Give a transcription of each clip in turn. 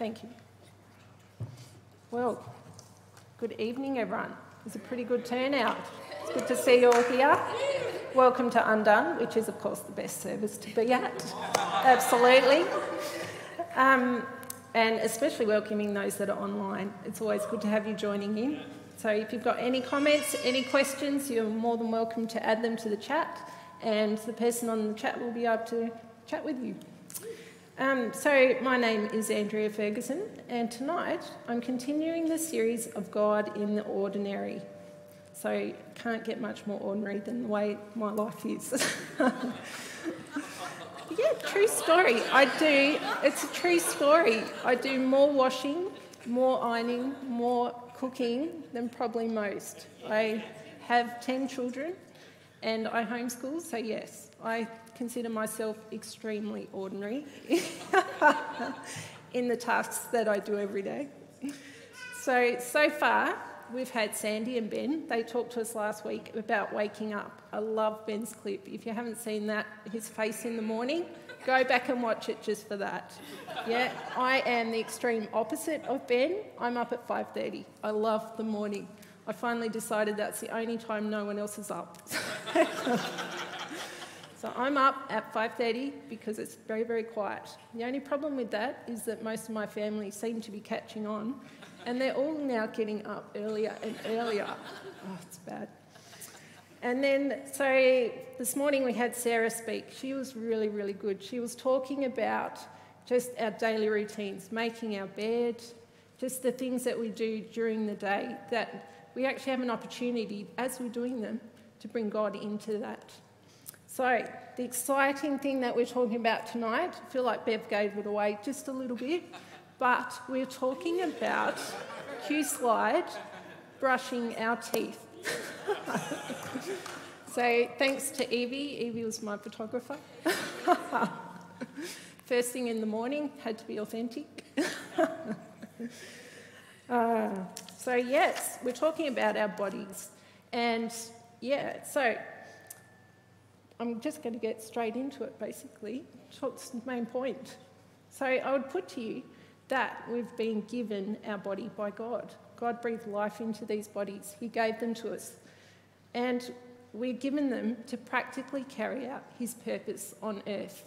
Thank you. Well, good evening, everyone. It's a pretty good turnout. It's good to see you all here. Welcome to Undone, which is, of course, the best service to be at. Absolutely. Um, and especially welcoming those that are online. It's always good to have you joining in. So if you've got any comments, any questions, you're more than welcome to add them to the chat, and the person on the chat will be able to chat with you. Um, so, my name is Andrea Ferguson, and tonight I'm continuing the series of God in the Ordinary. So, can't get much more ordinary than the way my life is. yeah, true story. I do, it's a true story. I do more washing, more ironing, more cooking than probably most. I have 10 children and I homeschool, so yes, I consider myself extremely ordinary in the tasks that I do every day. So, so far, we've had Sandy and Ben. They talked to us last week about waking up. I love Ben's clip. If you haven't seen that, his face in the morning, go back and watch it just for that. Yeah, I am the extreme opposite of Ben. I'm up at 5:30. I love the morning. I finally decided that's the only time no one else is up. So I'm up at 5:30 because it's very very quiet. The only problem with that is that most of my family seem to be catching on and they're all now getting up earlier and earlier. Oh, it's bad. And then, so this morning we had Sarah speak. She was really, really good. She was talking about just our daily routines, making our bed, just the things that we do during the day that we actually have an opportunity, as we're doing them, to bring God into that. So, the exciting thing that we're talking about tonight, I feel like Bev gave it away just a little bit, but we're talking about Q slide brushing our teeth. so, thanks to Evie, Evie was my photographer. First thing in the morning, had to be authentic. uh, so, yes, we're talking about our bodies. And yeah, so I'm just going to get straight into it basically. What's the main point? So I would put to you that we've been given our body by God. God breathed life into these bodies, He gave them to us. And we're given them to practically carry out His purpose on earth.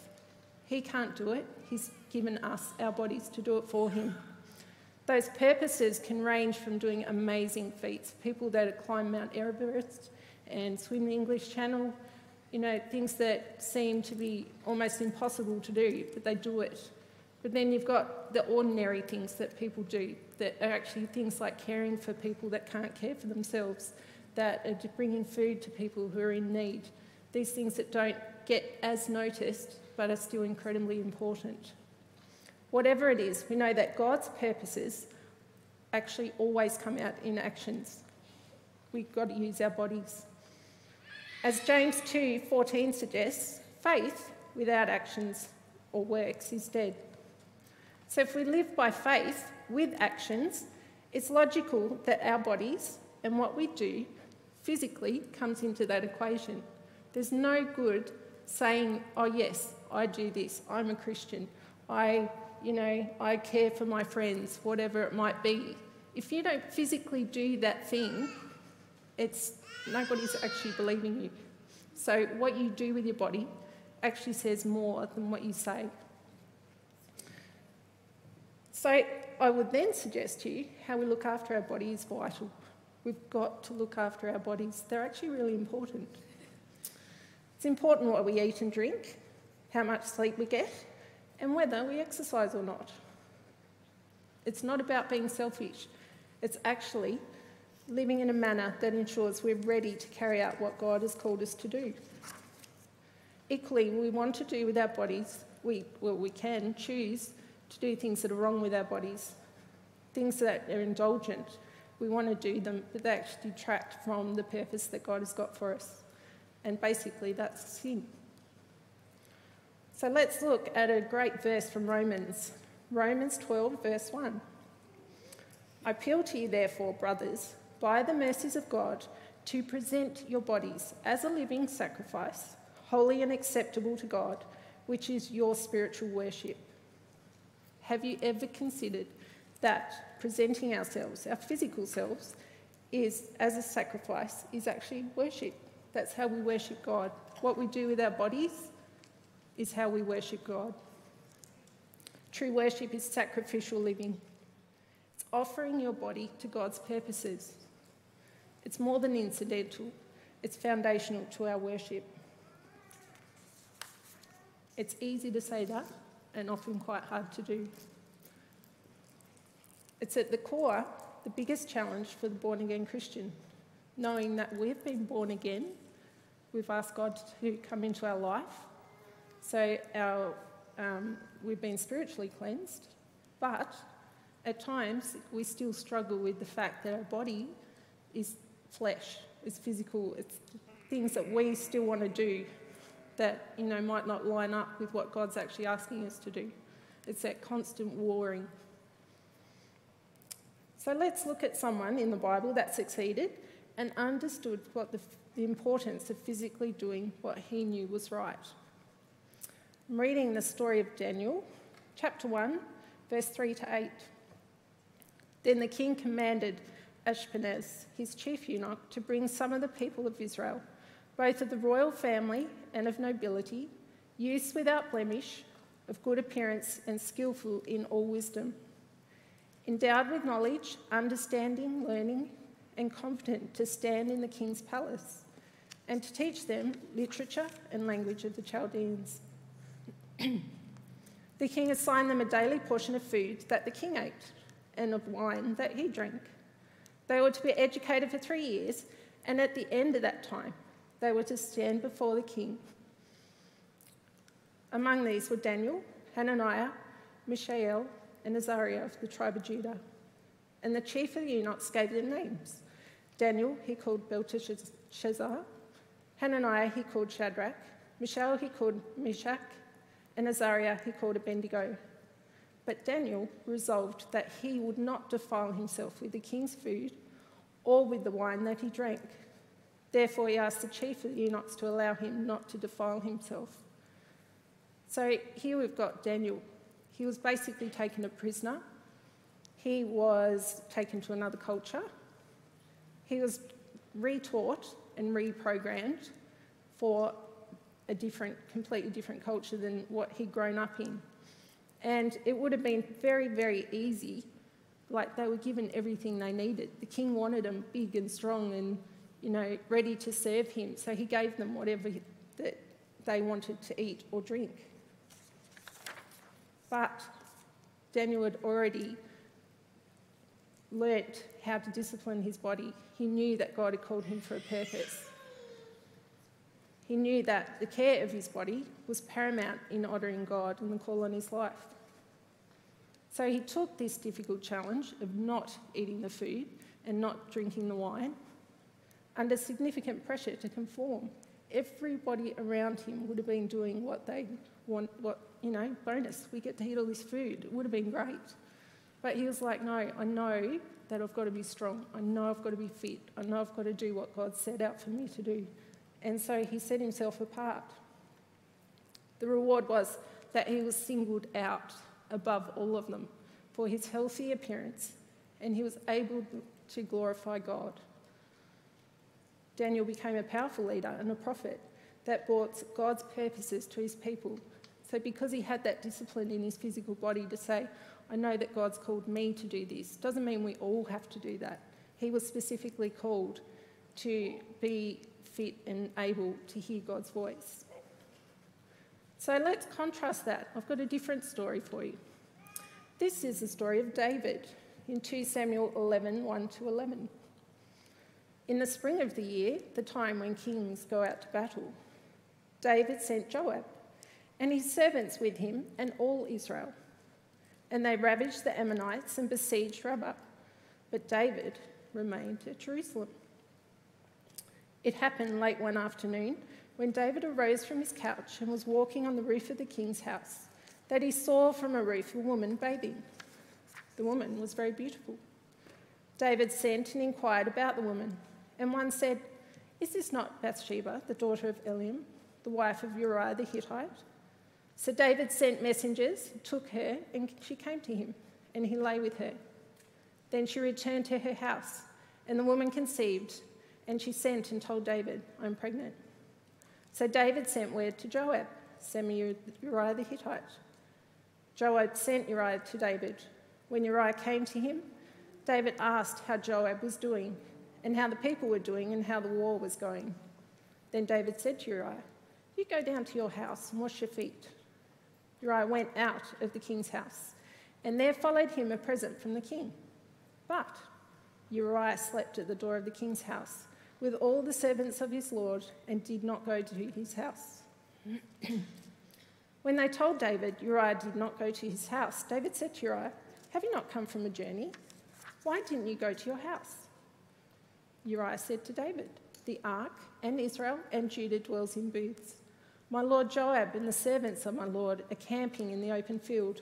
He can't do it, He's given us our bodies to do it for Him. Those purposes can range from doing amazing feats, people that climb Mount Everest and swim the English Channel, you know, things that seem to be almost impossible to do, but they do it. But then you've got the ordinary things that people do that are actually things like caring for people that can't care for themselves, that are bringing food to people who are in need. These things that don't get as noticed but are still incredibly important. Whatever it is, we know that God's purposes actually always come out in actions. We've got to use our bodies. As James 2:14 suggests, faith without actions or works is dead. So if we live by faith with actions, it's logical that our bodies and what we do physically comes into that equation. There's no good saying, "Oh yes, I do this. I'm a Christian. I, you know, I care for my friends, whatever it might be." If you don't physically do that thing, it's nobody's actually believing you. So, what you do with your body actually says more than what you say. So, I would then suggest to you how we look after our body is vital. We've got to look after our bodies, they're actually really important. It's important what we eat and drink, how much sleep we get, and whether we exercise or not. It's not about being selfish, it's actually living in a manner that ensures we're ready to carry out what God has called us to do. Equally, we want to do with our bodies, we, well, we can choose to do things that are wrong with our bodies, things that are indulgent. We want to do them, but they actually detract from the purpose that God has got for us. And basically, that's sin. So let's look at a great verse from Romans, Romans 12, verse 1. I appeal to you, therefore, brothers by the mercies of God, to present your bodies as a living sacrifice, holy and acceptable to God, which is your spiritual worship. Have you ever considered that presenting ourselves, our physical selves, is as a sacrifice, is actually worship? That's how we worship God. What we do with our bodies is how we worship God. True worship is sacrificial living. It's offering your body to God's purposes. It's more than incidental, it's foundational to our worship. It's easy to say that and often quite hard to do. It's at the core the biggest challenge for the born again Christian, knowing that we've been born again, we've asked God to come into our life, so our um, we've been spiritually cleansed, but at times we still struggle with the fact that our body is flesh, it's physical, it's things that we still want to do that you know might not line up with what God's actually asking us to do. It's that constant warring. So let's look at someone in the Bible that succeeded and understood what the, the importance of physically doing what he knew was right. I'm reading the story of Daniel, chapter 1, verse 3 to 8. Then the king commanded Ashpenaz, his chief eunuch, to bring some of the people of Israel, both of the royal family and of nobility, youths without blemish, of good appearance, and skilful in all wisdom, endowed with knowledge, understanding, learning, and competent to stand in the king's palace, and to teach them literature and language of the Chaldeans. the king assigned them a daily portion of food that the king ate and of wine that he drank. They were to be educated for three years, and at the end of that time, they were to stand before the king. Among these were Daniel, Hananiah, Mishael, and Azariah of the tribe of Judah. And the chief of the eunuchs gave them names. Daniel he called Belteshazzar, Hananiah he called Shadrach, Mishael he called Meshach, and Azariah he called Abednego. But Daniel resolved that he would not defile himself with the king's food or with the wine that he drank. Therefore, he asked the chief of the eunuchs to allow him not to defile himself. So here we've got Daniel. He was basically taken a prisoner. He was taken to another culture. He was retaught and reprogrammed for a different, completely different culture than what he'd grown up in. And it would have been very, very easy. Like they were given everything they needed. The king wanted them big and strong and, you know, ready to serve him. So he gave them whatever that they wanted to eat or drink. But Daniel had already learnt how to discipline his body. He knew that God had called him for a purpose. He knew that the care of his body was paramount in honouring God and the call on his life. So he took this difficult challenge of not eating the food and not drinking the wine under significant pressure to conform. Everybody around him would have been doing what they want, what, you know, bonus, we get to eat all this food. It would have been great. But he was like, no, I know that I've got to be strong. I know I've got to be fit. I know I've got to do what God set out for me to do. And so he set himself apart. The reward was that he was singled out above all of them for his healthy appearance and he was able to glorify God. Daniel became a powerful leader and a prophet that brought God's purposes to his people. So, because he had that discipline in his physical body to say, I know that God's called me to do this, doesn't mean we all have to do that. He was specifically called to be fit and able to hear God's voice. So let's contrast that. I've got a different story for you. This is the story of David in 2 Samuel 11 1 to 11. In the spring of the year, the time when kings go out to battle, David sent Joab and his servants with him and all Israel. And they ravaged the Ammonites and besieged Rabbah. But David remained at Jerusalem. It happened late one afternoon when David arose from his couch and was walking on the roof of the king's house that he saw from a roof a woman bathing. The woman was very beautiful. David sent and inquired about the woman, and one said, Is this not Bathsheba, the daughter of Eliam, the wife of Uriah the Hittite? So David sent messengers, took her, and she came to him, and he lay with her. Then she returned to her house, and the woman conceived, and she sent and told David, I'm pregnant. So David sent word to Joab, send me Uriah the Hittite. Joab sent Uriah to David. When Uriah came to him, David asked how Joab was doing, and how the people were doing, and how the war was going. Then David said to Uriah, You go down to your house and wash your feet. Uriah went out of the king's house, and there followed him a present from the king. But Uriah slept at the door of the king's house with all the servants of his lord and did not go to his house. when they told David Uriah did not go to his house, David said to Uriah, Have you not come from a journey? Why didn't you go to your house? Uriah said to David, The ark and Israel and Judah dwells in booths. My lord Joab and the servants of my lord are camping in the open field.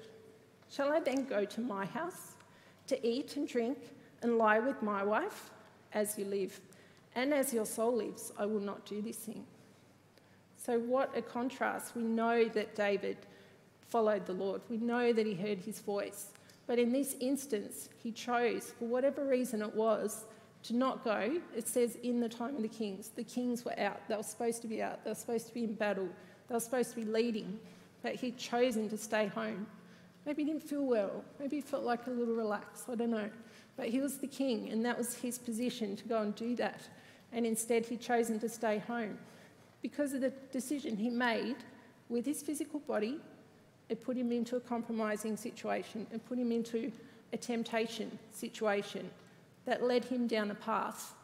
Shall I then go to my house to eat and drink and lie with my wife? As you live, and as your soul lives, I will not do this thing. So, what a contrast. We know that David followed the Lord, we know that he heard his voice. But in this instance, he chose, for whatever reason it was, to not go. It says in the time of the kings, the kings were out. They were supposed to be out. They were supposed to be in battle. They were supposed to be leading. But he'd chosen to stay home. Maybe he didn't feel well. Maybe he felt like a little relaxed. I don't know. But he was the king, and that was his position to go and do that. And instead, he'd chosen to stay home. Because of the decision he made with his physical body, it put him into a compromising situation. and put him into a temptation situation that led him down a path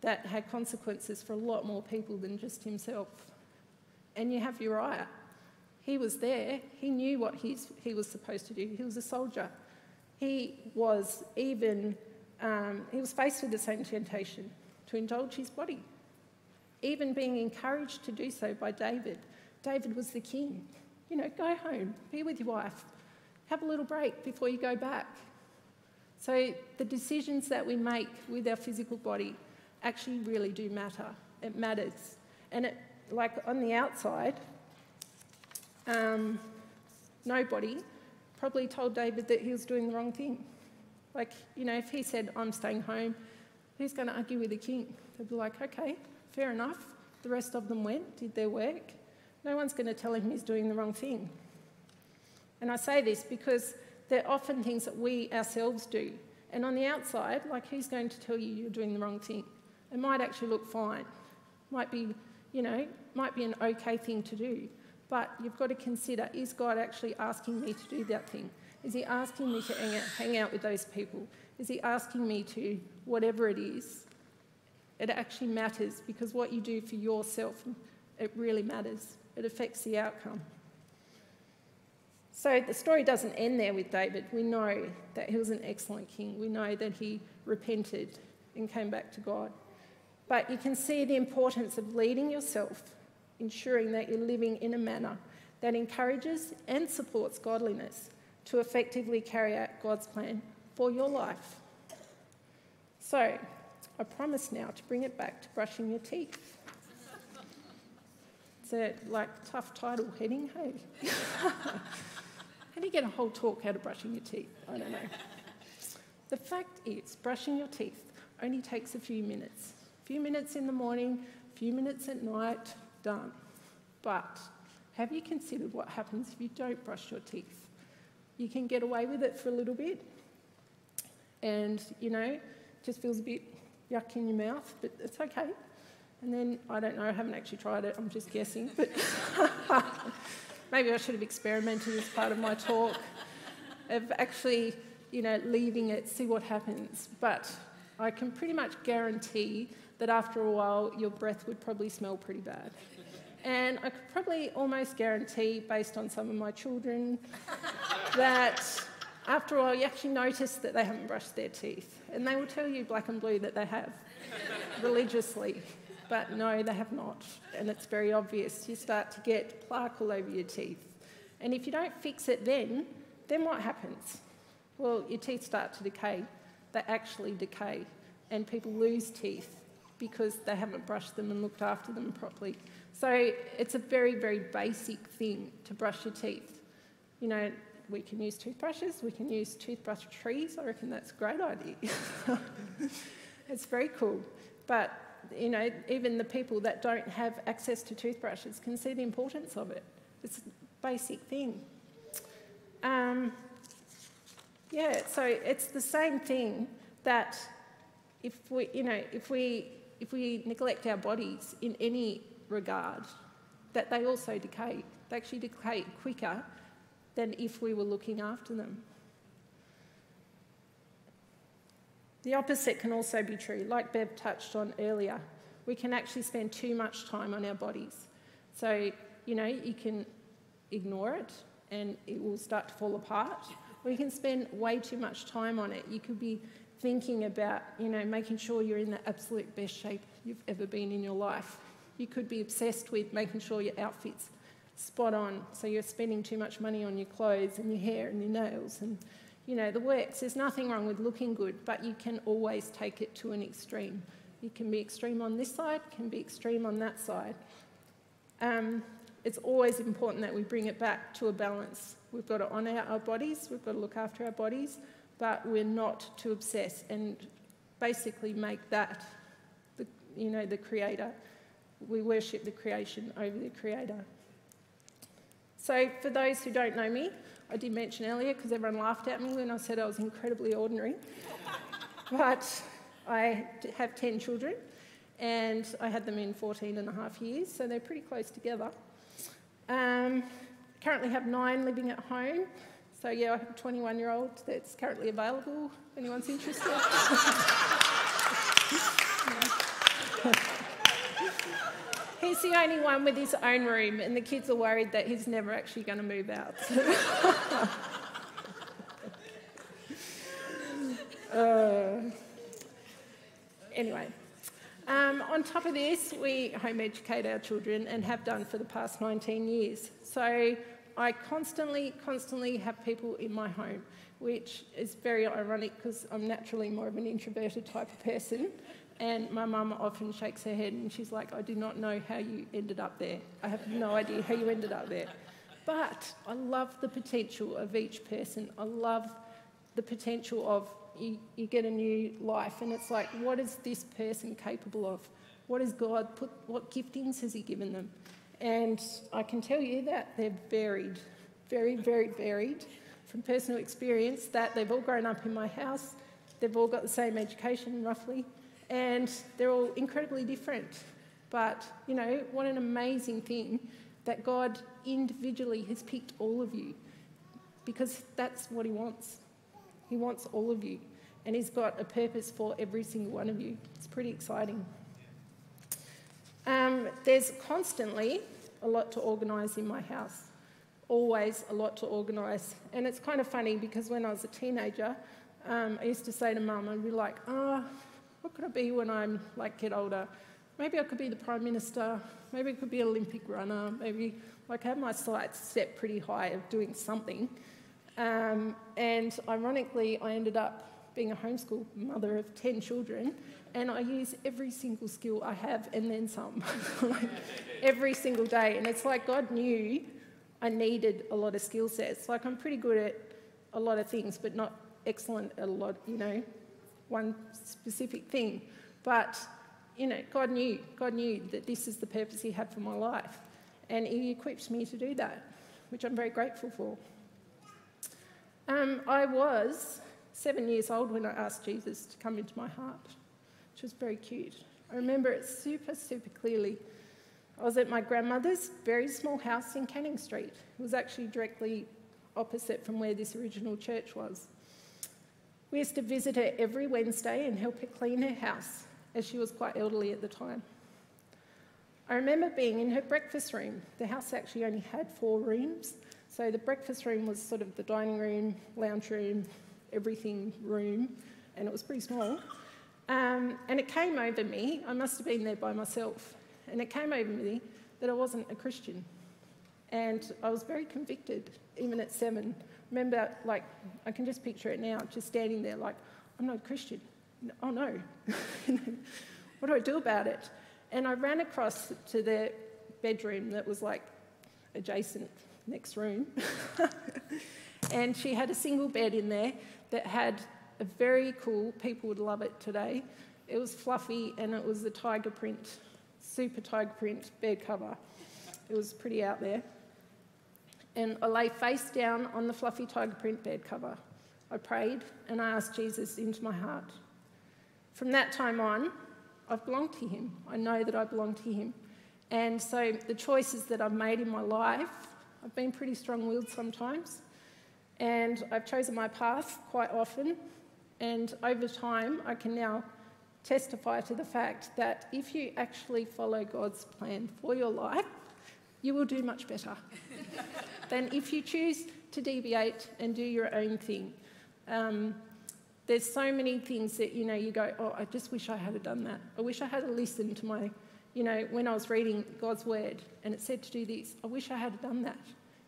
that had consequences for a lot more people than just himself. And you have Uriah. He was there, he knew what he was supposed to do. He was a soldier. He was even, um, he was faced with the same temptation to indulge his body, even being encouraged to do so by David. David was the king. You know, go home, be with your wife, have a little break before you go back. So the decisions that we make with our physical body actually really do matter. It matters. And it, like on the outside, um, nobody probably told David that he was doing the wrong thing. Like, you know, if he said, I'm staying home, who's going to argue with the king? They'd be like, okay, fair enough. The rest of them went, did their work. No one's going to tell him he's doing the wrong thing. And I say this because they're often things that we ourselves do. And on the outside, like who's going to tell you you're doing the wrong thing? It might actually look fine. Might be, you know, might be an okay thing to do. But you've got to consider, is God actually asking me to do that thing? Is he asking me to hang out, hang out with those people? Is he asking me to, whatever it is? It actually matters because what you do for yourself, it really matters. It affects the outcome. So the story doesn't end there with David. We know that he was an excellent king. We know that he repented and came back to God. But you can see the importance of leading yourself, ensuring that you're living in a manner that encourages and supports godliness to effectively carry out God's plan for your life. So, I promise now to bring it back to brushing your teeth. It's a like tough title heading, hey? How do you get a whole talk out of brushing your teeth? I don't know. the fact is, brushing your teeth only takes a few minutes. A few minutes in the morning, a few minutes at night, done. But have you considered what happens if you don't brush your teeth? You can get away with it for a little bit, and you know, just feels a bit yuck in your mouth, but it's okay. And then I don't know, I haven't actually tried it, I'm just guessing, but maybe I should have experimented as part of my talk of actually, you know, leaving it, see what happens. But I can pretty much guarantee that after a while, your breath would probably smell pretty bad. And I could probably almost guarantee, based on some of my children, that after a while you actually notice that they haven't brushed their teeth. And they will tell you black and blue that they have, religiously. But no, they have not. And it's very obvious. You start to get plaque all over your teeth. And if you don't fix it then, then what happens? Well, your teeth start to decay. They actually decay. And people lose teeth because they haven't brushed them and looked after them properly. So it's a very, very basic thing to brush your teeth. You know, we can use toothbrushes, we can use toothbrush trees. I reckon that's a great idea. it's very cool. But, you know, even the people that don't have access to toothbrushes can see the importance of it. It's a basic thing. Um, yeah, so it's the same thing that if we, you know, if we, if we neglect our bodies in any regard, that they also decay. They actually decay quicker than if we were looking after them. The opposite can also be true, like Bev touched on earlier. We can actually spend too much time on our bodies. So, you know, you can ignore it and it will start to fall apart, or you can spend way too much time on it. You could be thinking about, you know, making sure you're in the absolute best shape you've ever been in your life. You could be obsessed with making sure your outfit's spot on, so you're spending too much money on your clothes and your hair and your nails and, you know, the works. There's nothing wrong with looking good, but you can always take it to an extreme. You can be extreme on this side, can be extreme on that side. Um, it's always important that we bring it back to a balance. We've got to honour our bodies, we've got to look after our bodies, but we're not to obsess and basically make that, the, you know, the creator. We worship the creation over the creator. So, for those who don't know me, I did mention earlier because everyone laughed at me when I said I was incredibly ordinary. but I have 10 children and I had them in 14 and a half years, so they're pretty close together. Um, currently have nine living at home. So, yeah, I have a 21 year old that's currently available if anyone's interested. He's the only one with his own room, and the kids are worried that he's never actually going to move out. uh, anyway, um, on top of this, we home educate our children and have done for the past 19 years. So I constantly, constantly have people in my home, which is very ironic because I'm naturally more of an introverted type of person. And my mum often shakes her head and she's like, I do not know how you ended up there. I have no idea how you ended up there. But I love the potential of each person. I love the potential of you, you get a new life, and it's like, what is this person capable of? What has God put, what giftings has He given them? And I can tell you that they're varied, very, very varied from personal experience, that they've all grown up in my house, they've all got the same education roughly, and they're all incredibly different. But, you know, what an amazing thing that God individually has picked all of you because that's what He wants. He wants all of you, and He's got a purpose for every single one of you. It's pretty exciting. Um, there's constantly a lot to organise in my house, always a lot to organise. And it's kind of funny because when I was a teenager, um, I used to say to mum, I'd be like, oh, what could I be when I'm like get older? Maybe I could be the Prime Minister, maybe I could be an Olympic runner, maybe like I have my sights set pretty high of doing something. Um, and ironically, I ended up being a homeschool mother of 10 children, and I use every single skill I have and then some, like every single day. And it's like God knew I needed a lot of skill sets. Like I'm pretty good at a lot of things, but not excellent at a lot, you know, one specific thing. But, you know, God knew, God knew that this is the purpose He had for my life. And He equipped me to do that, which I'm very grateful for. Um, I was seven years old when I asked Jesus to come into my heart, which was very cute. I remember it super, super clearly. I was at my grandmother's very small house in Canning Street. It was actually directly opposite from where this original church was. We used to visit her every Wednesday and help her clean her house, as she was quite elderly at the time. I remember being in her breakfast room. The house actually only had four rooms, so the breakfast room was sort of the dining room, lounge room, everything room, and it was pretty small. Um, and it came over me, I must have been there by myself, and it came over me that I wasn't a Christian. And I was very convicted, even at seven. Remember, like, I can just picture it now, just standing there, like, I'm not a Christian. Oh no. what do I do about it? And I ran across to the bedroom that was like adjacent next room. and she had a single bed in there that had a very cool, people would love it today. It was fluffy and it was the tiger print, super tiger print bed cover. It was pretty out there. And I lay face down on the fluffy tiger print bed cover. I prayed and I asked Jesus into my heart. From that time on, I've belonged to Him. I know that I belong to Him. And so the choices that I've made in my life, I've been pretty strong willed sometimes. And I've chosen my path quite often. And over time, I can now testify to the fact that if you actually follow God's plan for your life, you will do much better than if you choose to deviate and do your own thing. Um, there's so many things that you know you go, oh, I just wish I had done that. I wish I had listened to my, you know, when I was reading God's word and it said to do this. I wish I had done that.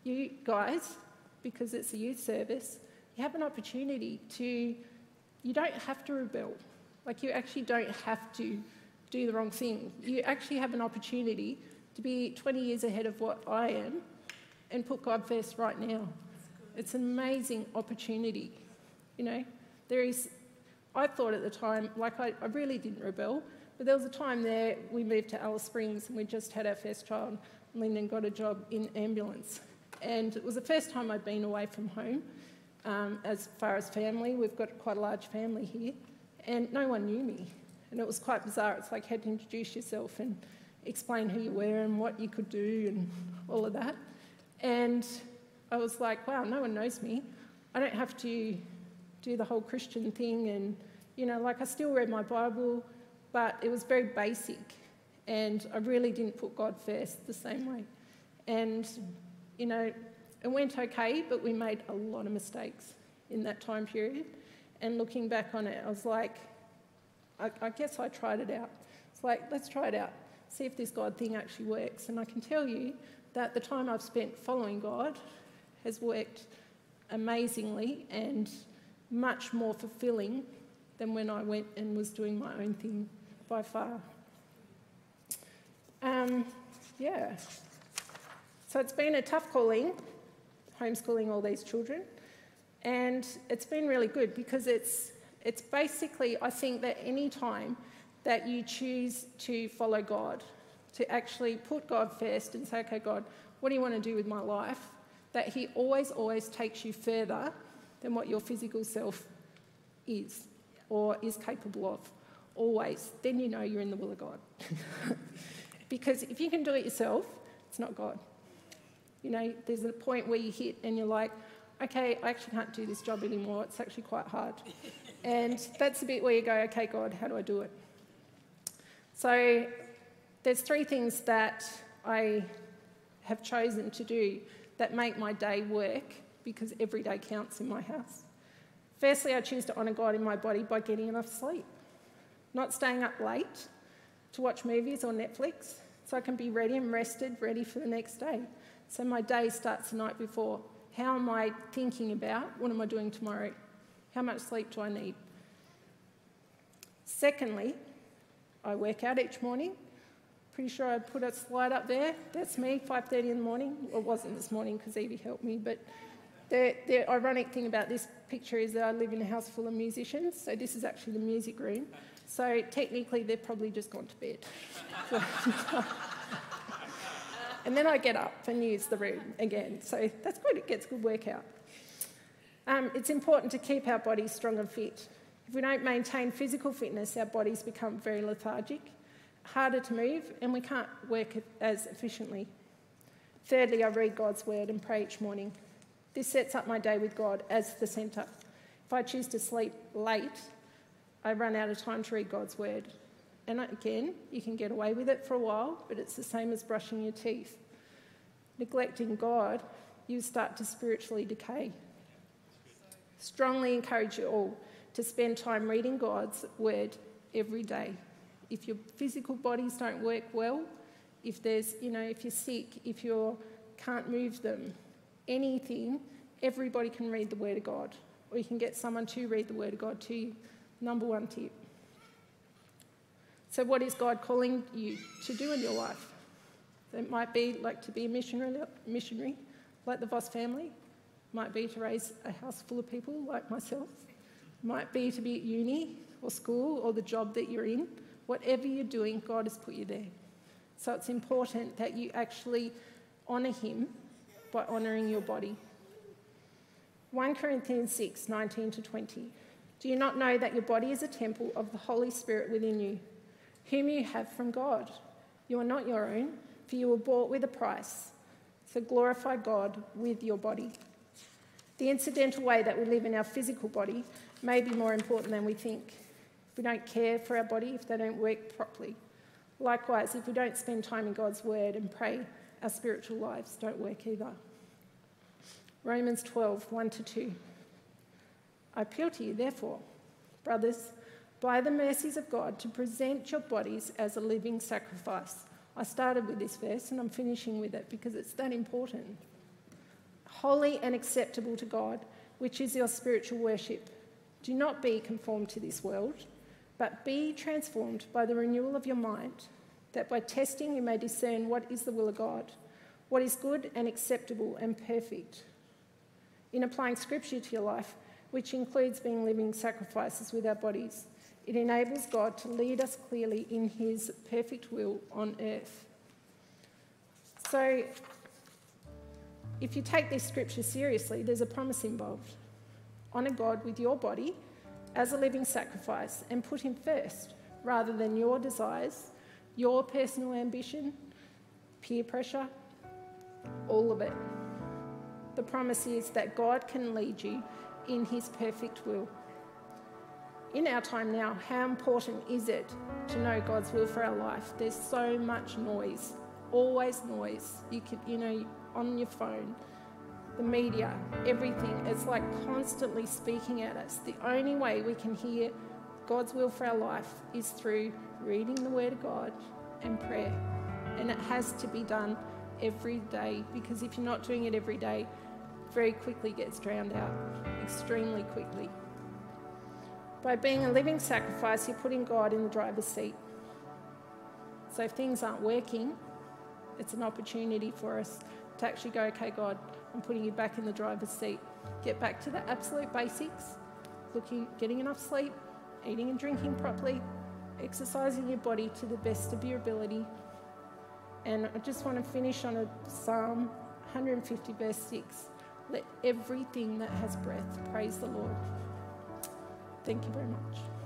You guys, because it's a youth service, you have an opportunity to. You don't have to rebel. Like you actually don't have to do the wrong thing. You actually have an opportunity to be 20 years ahead of what I am and put God first right now. It's an amazing opportunity. You know, there is, I thought at the time, like I, I really didn't rebel, but there was a time there we moved to Alice Springs and we just had our first child. Lyndon got a job in ambulance. And it was the first time I'd been away from home um, as far as family. We've got quite a large family here. And no one knew me. And it was quite bizarre. It's like you had to introduce yourself and explain who you were and what you could do and all of that. And I was like, wow, no one knows me. I don't have to do the whole Christian thing. And, you know, like I still read my Bible, but it was very basic. And I really didn't put God first the same way. And, you know, it went okay, but we made a lot of mistakes in that time period. And looking back on it, I was like, I, I guess I tried it out. It's like, let's try it out see if this God thing actually works. And I can tell you that the time I've spent following God has worked amazingly and much more fulfilling than when I went and was doing my own thing by far. Um, yeah. So it's been a tough calling, homeschooling all these children. And it's been really good because it's, it's basically, I think that any time that you choose to follow God, to actually put God first and say, okay, God, what do you want to do with my life? That He always, always takes you further than what your physical self is or is capable of. Always. Then you know you're in the will of God. because if you can do it yourself, it's not God. You know, there's a point where you hit and you're like, okay, I actually can't do this job anymore. It's actually quite hard. and that's the bit where you go, okay, God, how do I do it? So there's three things that I have chosen to do that make my day work because every day counts in my house. Firstly, I choose to honour God in my body by getting enough sleep, not staying up late to watch movies or Netflix, so I can be ready and rested, ready for the next day. So my day starts the night before. How am I thinking about what am I doing tomorrow? How much sleep do I need? Secondly, I work out each morning. Pretty sure I put a slide up there. That's me, 5.30 in the morning. Well, it wasn't this morning because Evie helped me, but the, the ironic thing about this picture is that I live in a house full of musicians, so this is actually the music room. So technically, they've probably just gone to bed. and then I get up and use the room again. So that's good, it gets good workout. Um, it's important to keep our bodies strong and fit. If we don't maintain physical fitness, our bodies become very lethargic, harder to move, and we can't work as efficiently. Thirdly, I read God's word and pray each morning. This sets up my day with God as the centre. If I choose to sleep late, I run out of time to read God's word. And again, you can get away with it for a while, but it's the same as brushing your teeth. Neglecting God, you start to spiritually decay. Strongly encourage you all to spend time reading God's word every day. If your physical bodies don't work well, if there's, you know, if you're sick, if you can't move them, anything, everybody can read the word of God. Or you can get someone to read the word of God to you. Number one tip. So, what is God calling you to do in your life? It might be like to be a missionary, missionary like the Voss family. Might be to raise a house full of people like myself. Might be to be at uni or school or the job that you're in. Whatever you're doing, God has put you there. So it's important that you actually honour Him by honouring your body. 1 Corinthians 6 19 to 20. Do you not know that your body is a temple of the Holy Spirit within you, whom you have from God? You are not your own, for you were bought with a price. So glorify God with your body. The incidental way that we live in our physical body may be more important than we think. If we don't care for our body, if they don't work properly. Likewise, if we don't spend time in God's word and pray, our spiritual lives don't work either. Romans 12, 1 to 2. I appeal to you, therefore, brothers, by the mercies of God, to present your bodies as a living sacrifice. I started with this verse and I'm finishing with it because it's that important. Holy and acceptable to God, which is your spiritual worship. Do not be conformed to this world, but be transformed by the renewal of your mind, that by testing you may discern what is the will of God, what is good and acceptable and perfect. In applying scripture to your life, which includes being living sacrifices with our bodies. It enables God to lead us clearly in His perfect will on earth. So, if you take this scripture seriously, there's a promise involved. Honour God with your body as a living sacrifice and put Him first rather than your desires, your personal ambition, peer pressure, all of it. The promise is that God can lead you in His perfect will. In our time now, how important is it to know God's will for our life? There's so much noise, always noise. You can, you know, on your phone, the media, everything. It's like constantly speaking at us. The only way we can hear God's will for our life is through reading the Word of God and prayer. And it has to be done every day because if you're not doing it every day, very quickly gets drowned out, extremely quickly. By being a living sacrifice, you're putting God in the driver's seat. So if things aren't working, it's an opportunity for us to actually go, okay, God, I'm putting you back in the driver's seat. Get back to the absolute basics, looking, getting enough sleep, eating and drinking properly, exercising your body to the best of your ability. And I just want to finish on a Psalm 150, verse 6. Let everything that has breath praise the Lord. Thank you very much.